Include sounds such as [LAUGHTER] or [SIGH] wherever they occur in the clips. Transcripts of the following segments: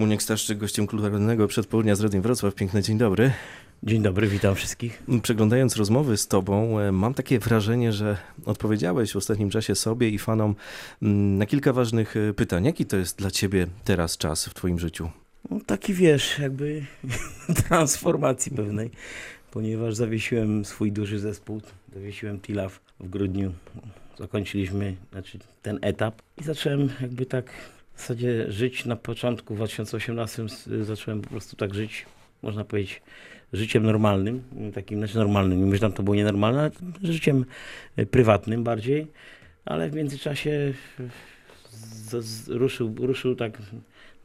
Muniek Staszczyk, gościem kulturalnego przedpołudnia z Radiem Wrocław. Piękny dzień dobry. Dzień dobry, witam wszystkich. Przeglądając rozmowy z Tobą, e, mam takie wrażenie, że odpowiedziałeś w ostatnim czasie sobie i fanom mm, na kilka ważnych e, pytań. Jaki to jest dla Ciebie teraz czas w Twoim życiu? No, taki wiesz, jakby [LAUGHS] transformacji pewnej, ponieważ zawiesiłem swój duży zespół, zawiesiłem Tilaf w grudniu. Zakończyliśmy znaczy, ten etap i zacząłem jakby tak w zasadzie żyć na początku w 2018 zacząłem po prostu tak żyć, można powiedzieć, życiem normalnym, takim znaczy normalnym, nie że to było nienormalne, ale życiem e, prywatnym bardziej, ale w międzyczasie z, z, ruszył, ruszył tak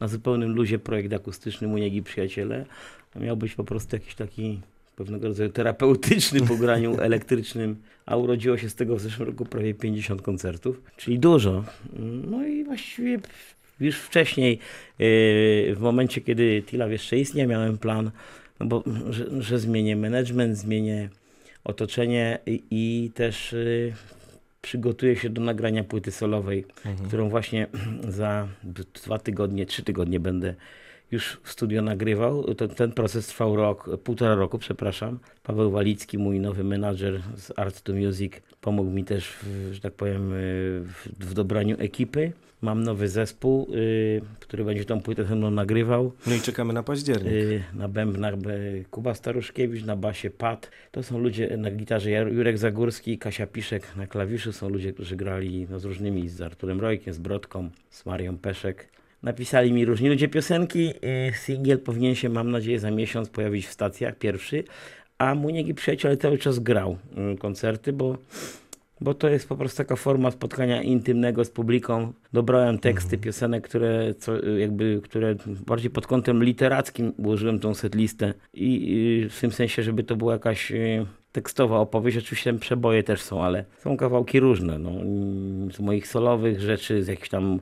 na zupełnym luzie projekt akustyczny Muniegi Przyjaciele. Miał być po prostu jakiś taki pewnego rodzaju terapeutyczny po graniu [LAUGHS] elektrycznym, a urodziło się z tego w zeszłym roku prawie 50 koncertów, czyli dużo. No i właściwie już wcześniej, yy, w momencie kiedy Tilaw jeszcze istniał, miałem plan, no bo, że, że zmienię management, zmienię otoczenie i, i też yy, przygotuję się do nagrania płyty solowej, mhm. którą właśnie za dwa tygodnie, trzy tygodnie będę już w studio nagrywał. To, ten proces trwał rok, półtora roku, przepraszam. Paweł Walicki, mój nowy menadżer z Art to Music, pomógł mi też, w, że tak powiem, w, w dobraniu ekipy. Mam nowy zespół, y, który będzie tą płytę ze mną nagrywał. No i czekamy na październik. Y, na bębnach Kuba Staruszkiewicz, na basie Pat. To są ludzie na gitarze Jurek Zagórski, Kasia Piszek na klawiszu. Są ludzie, którzy grali no, z różnymi, z Arturem Rojkiem, z Brodką, z Marią Peszek. Napisali mi różni ludzie piosenki. Y, singiel powinien się, mam nadzieję, za miesiąc pojawić w stacjach pierwszy. A Muniek i Przyjaciel cały czas grał koncerty, bo bo to jest po prostu taka forma spotkania intymnego z publiką. Dobrałem teksty mhm. piosenek, które, co, jakby, które bardziej pod kątem literackim ułożyłem tą setlistę i, i w tym sensie, żeby to była jakaś y, tekstowa opowieść. Oczywiście przeboje też są, ale są kawałki różne. No, z moich solowych rzeczy, z jakichś tam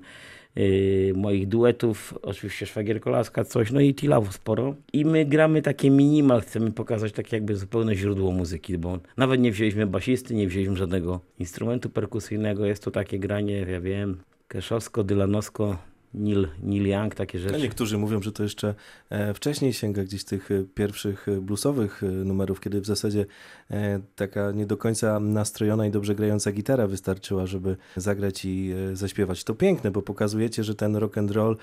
moich duetów, oczywiście Szwagier Kolaska coś, no i Tilawu sporo. I my gramy takie minimal, chcemy pokazać takie jakby zupełne źródło muzyki, bo nawet nie wzięliśmy basisty, nie wzięliśmy żadnego instrumentu perkusyjnego, jest to takie granie, ja wiem, keszowsko, dylanowsko, Neil, Neil Young, takie rzeczy. A niektórzy mówią, że to jeszcze e, wcześniej sięga gdzieś tych e, pierwszych e, bluesowych numerów, kiedy w zasadzie taka nie do końca nastrojona i dobrze grająca gitara wystarczyła, żeby zagrać i zaśpiewać. To piękne, bo pokazujecie, że ten rock and roll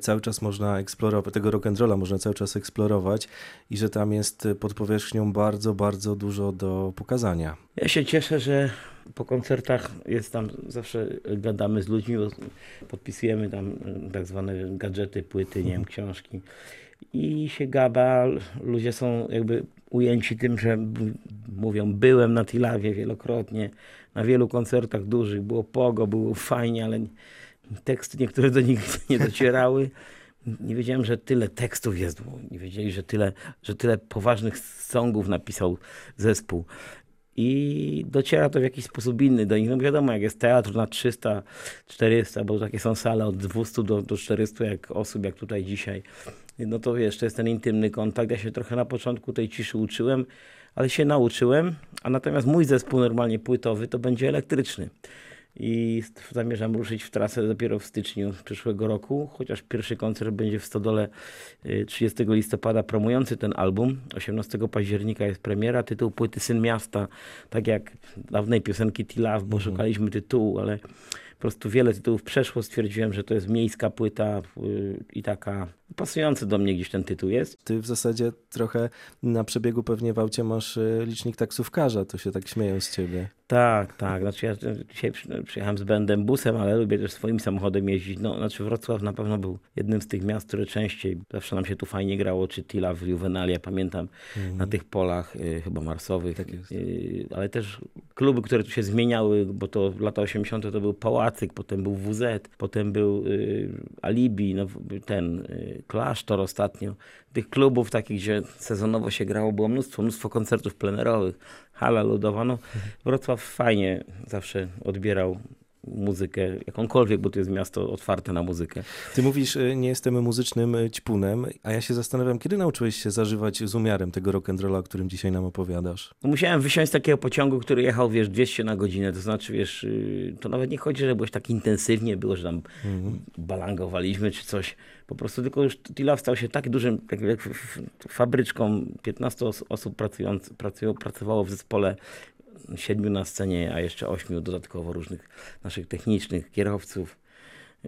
cały czas można eksplorować, tego rock and rolla można cały czas eksplorować i że tam jest pod powierzchnią bardzo, bardzo dużo do pokazania. Ja się cieszę, że po koncertach jest tam, zawsze gadamy z ludźmi, podpisujemy tam e, tak zwane gadżety, płyty, nie wiem, książki. I się gada, ludzie są jakby ujęci tym, że mówią, byłem na Tilawie wielokrotnie, na wielu koncertach dużych, było pogo, było fajnie, ale teksty niektóre do nich [LAUGHS] nie docierały. Nie wiedziałem, że tyle tekstów jest, nie wiedzieli, że tyle, że tyle poważnych songów napisał zespół i dociera to w jakiś sposób inny do nich. No wiadomo, jak jest teatr na 300, 400, bo takie są sale od 200 do, do 400 jak osób, jak tutaj dzisiaj. No to wiesz, to jest ten intymny kontakt. Ja się trochę na początku tej ciszy uczyłem, ale się nauczyłem, a natomiast mój zespół normalnie płytowy to będzie elektryczny i zamierzam ruszyć w trasę dopiero w styczniu przyszłego roku, chociaż pierwszy koncert będzie w Stodole 30 y, listopada promujący ten album. 18 października jest premiera, tytuł płyty Syn Miasta, tak jak dawnej piosenki T-Love, bo mhm. szukaliśmy tytułu, ale po prostu wiele tytułów przeszło, stwierdziłem, że to jest miejska płyta y, i taka pasujący do mnie gdzieś ten tytuł jest. Ty w zasadzie trochę na przebiegu pewnie w aucie masz y, licznik taksówkarza, to się tak śmieją z ciebie. Tak, tak. Znaczy ja dzisiaj przyjechałem z będem busem, ale lubię też swoim samochodem jeździć. No, znaczy Wrocław na pewno był jednym z tych miast, które częściej, zawsze nam się tu fajnie grało, czy Tila w Juvenalia, pamiętam, mm. na tych polach y, chyba marsowych. Tak y, ale też kluby, które tu się zmieniały, bo to lata 80. to był Pałacyk, potem był WZ, potem był y, Alibi, no, ten Klasztor ostatnio. Tych klubów takich, gdzie sezonowo się grało, było mnóstwo, mnóstwo koncertów plenerowych, hala ludowa. No, Wrocław fajnie zawsze odbierał muzykę, jakąkolwiek, bo to jest miasto otwarte na muzykę. Ty mówisz, y, nie jestem muzycznym y, ćpunem, a ja się zastanawiam, kiedy nauczyłeś się zażywać z umiarem tego rock'n'rolla, o którym dzisiaj nam opowiadasz? No musiałem wysiąść z takiego pociągu, który jechał, wiesz, 200 na godzinę, to znaczy, wiesz, yy, to nawet nie chodzi, że byłeś tak intensywnie, było, że tam Mhm. balangowaliśmy czy coś, po prostu tylko już Tila stał się tak dużym tak fabryczką, 15 os- osób pracując, pracują, pracowało w zespole, siedmiu na scenie, a jeszcze ośmiu dodatkowo różnych naszych technicznych, kierowców,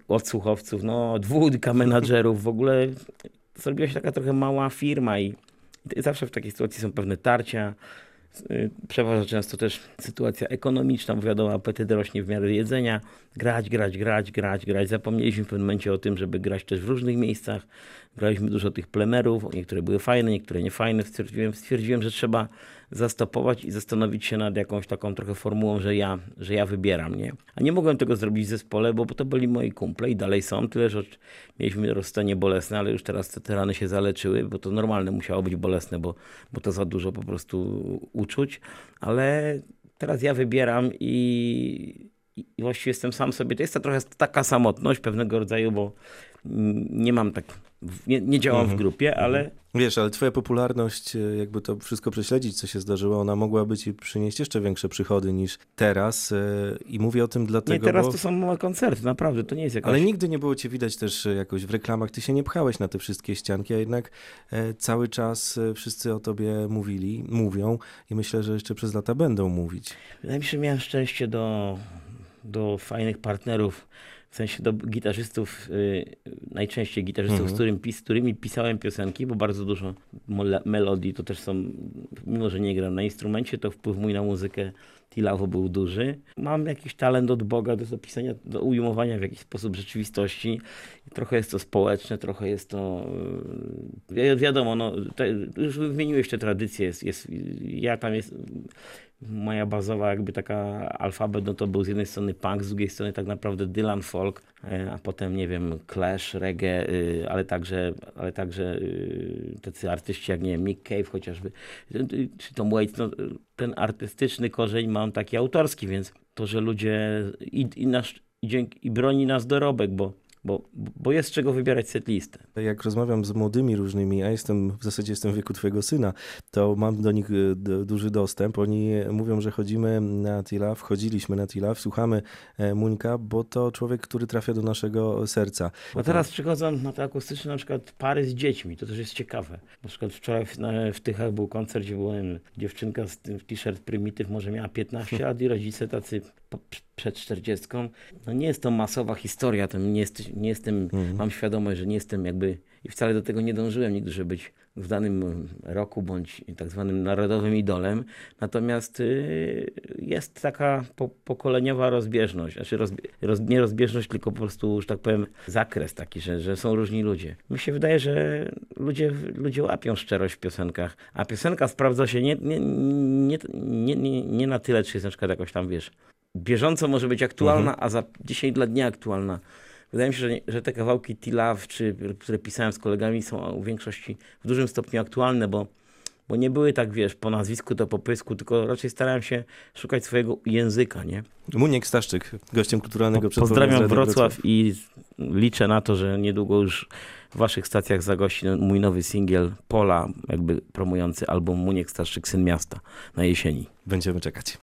odsłuchowców, no dwójka menadżerów, w ogóle zrobiła się taka trochę mała firma i, zawsze w takiej sytuacji są pewne tarcia, Przeważa często też sytuacja ekonomiczna, bo wiadomo, apetyt rośnie w miarę jedzenia. Grać, grać, grać, grać, grać. Zapomnieliśmy w pewnym momencie o tym, żeby grać też w różnych miejscach. Graliśmy dużo tych plenerów, niektóre były fajne, niektóre niefajne. Stwierdziłem, stwierdziłem, że trzeba zastopować i zastanowić się nad jakąś taką trochę formułą, że ja, że ja wybieram, nie? A nie mogłem tego zrobić w zespole, bo to byli moi kumple i dalej są, tyle, że mieliśmy rozstanie bolesne, ale już teraz te, te rany się zaleczyły, bo to normalne musiało być bolesne, bo, bo to za dużo po prostu uczuć, ale teraz ja wybieram i, i właściwie jestem sam sobie. To jest to trochę taka samotność pewnego rodzaju, bo nie mam tak, nie, nie działam Mhm. w grupie, ale Wiesz, ale twoja popularność, y, jakby to wszystko prześledzić, co się zdarzyło, ona mogłaby ci przynieść jeszcze większe przychody niż teraz. y, I mówię o tym nie, dlatego, teraz bo... to są małe koncerty, naprawdę, to nie jest jakaś... Ale nigdy nie było cię widać też y, jakoś w reklamach, ty się nie pchałeś na te wszystkie ścianki, a jednak e, cały czas e, wszyscy o tobie mówili, mówią i myślę, że jeszcze przez lata będą mówić. Wydaje mi się, że miałem szczęście do, do fajnych partnerów, w sensie do gitarzystów, y, najczęściej gitarzystów, Mhm. z, którym, pis- z którymi pisałem piosenki, bo bardzo dużo melodii to też są, mimo że nie gram na instrumencie, to wpływ mój na muzykę Tilawo był duży. Mam jakiś talent od Boga do zapisania, do ujmowania w jakiś sposób rzeczywistości. Trochę jest to społeczne, trochę jest to, y, wi- wiadomo, no, te, już wymieniłeś te tradycje, jest, jest, ja tam jest, moja bazowa jakby taka alfabet, no to był z jednej strony punk, z drugiej strony tak naprawdę Dylan folk, e, a potem nie wiem, Clash, reggae, y, ale także, ale także tacy artyści jak nie wiem, Mick Cave chociażby, czy Tom Waits, no, ten artystyczny korzeń mam taki autorski, więc to, że ludzie i, i, nasz, i, dzięki, i broni nas dorobek, bo, bo, bo jest z czego wybierać setlistę. Jak rozmawiam z młodymi różnymi, a jestem w zasadzie jestem w wieku twojego syna, to mam do nich d- duży dostęp. Oni mówią, że chodzimy na Tila, wchodziliśmy na Tila, słuchamy e, Muńka, bo to człowiek, który trafia do naszego serca. A teraz przychodzą na te akustyczne na przykład pary z dziećmi, to też jest ciekawe. Na przykład wczoraj w, na, w Tychach był koncert, gdzie była dziewczynka z tym w t-shirt Primityw, może miała 15 lat i rodzice tacy przed 40. No nie jest to masowa historia, to nie, jest, nie jestem, Mhm. mam świadomość, że nie jestem jakby i wcale do tego nie dążyłem nigdy, żeby być w danym roku bądź tak zwanym narodowym idolem. Natomiast y, jest taka po, pokoleniowa rozbieżność, znaczy rozbie, roz, nie rozbieżność, tylko po prostu, że tak powiem, zakres taki, że, że są różni ludzie. Mi się wydaje, że ludzie, ludzie łapią szczerość w piosenkach, a piosenka sprawdza się nie, nie, nie, nie, nie, nie na tyle, czy jest na przykład jakoś tam, wiesz, bieżąco może być aktualna, a za 10 lat nieaktualna. Wydaje mi się, że, że te kawałki T-Love, czy, które pisałem z kolegami, są w większości w dużym stopniu aktualne, bo, bo nie były tak, wiesz, po nazwisku to po pysku, tylko raczej starałem się szukać swojego języka, nie? Muniek Staszczyk, gościem kulturalnego Przedpowiedz Pozdrawiam Radio Wrocław i liczę na to, że niedługo już w waszych stacjach zagości mój nowy singiel Pola, jakby promujący album Muniek Staszczyk, Syn Miasta na jesieni. Będziemy czekać.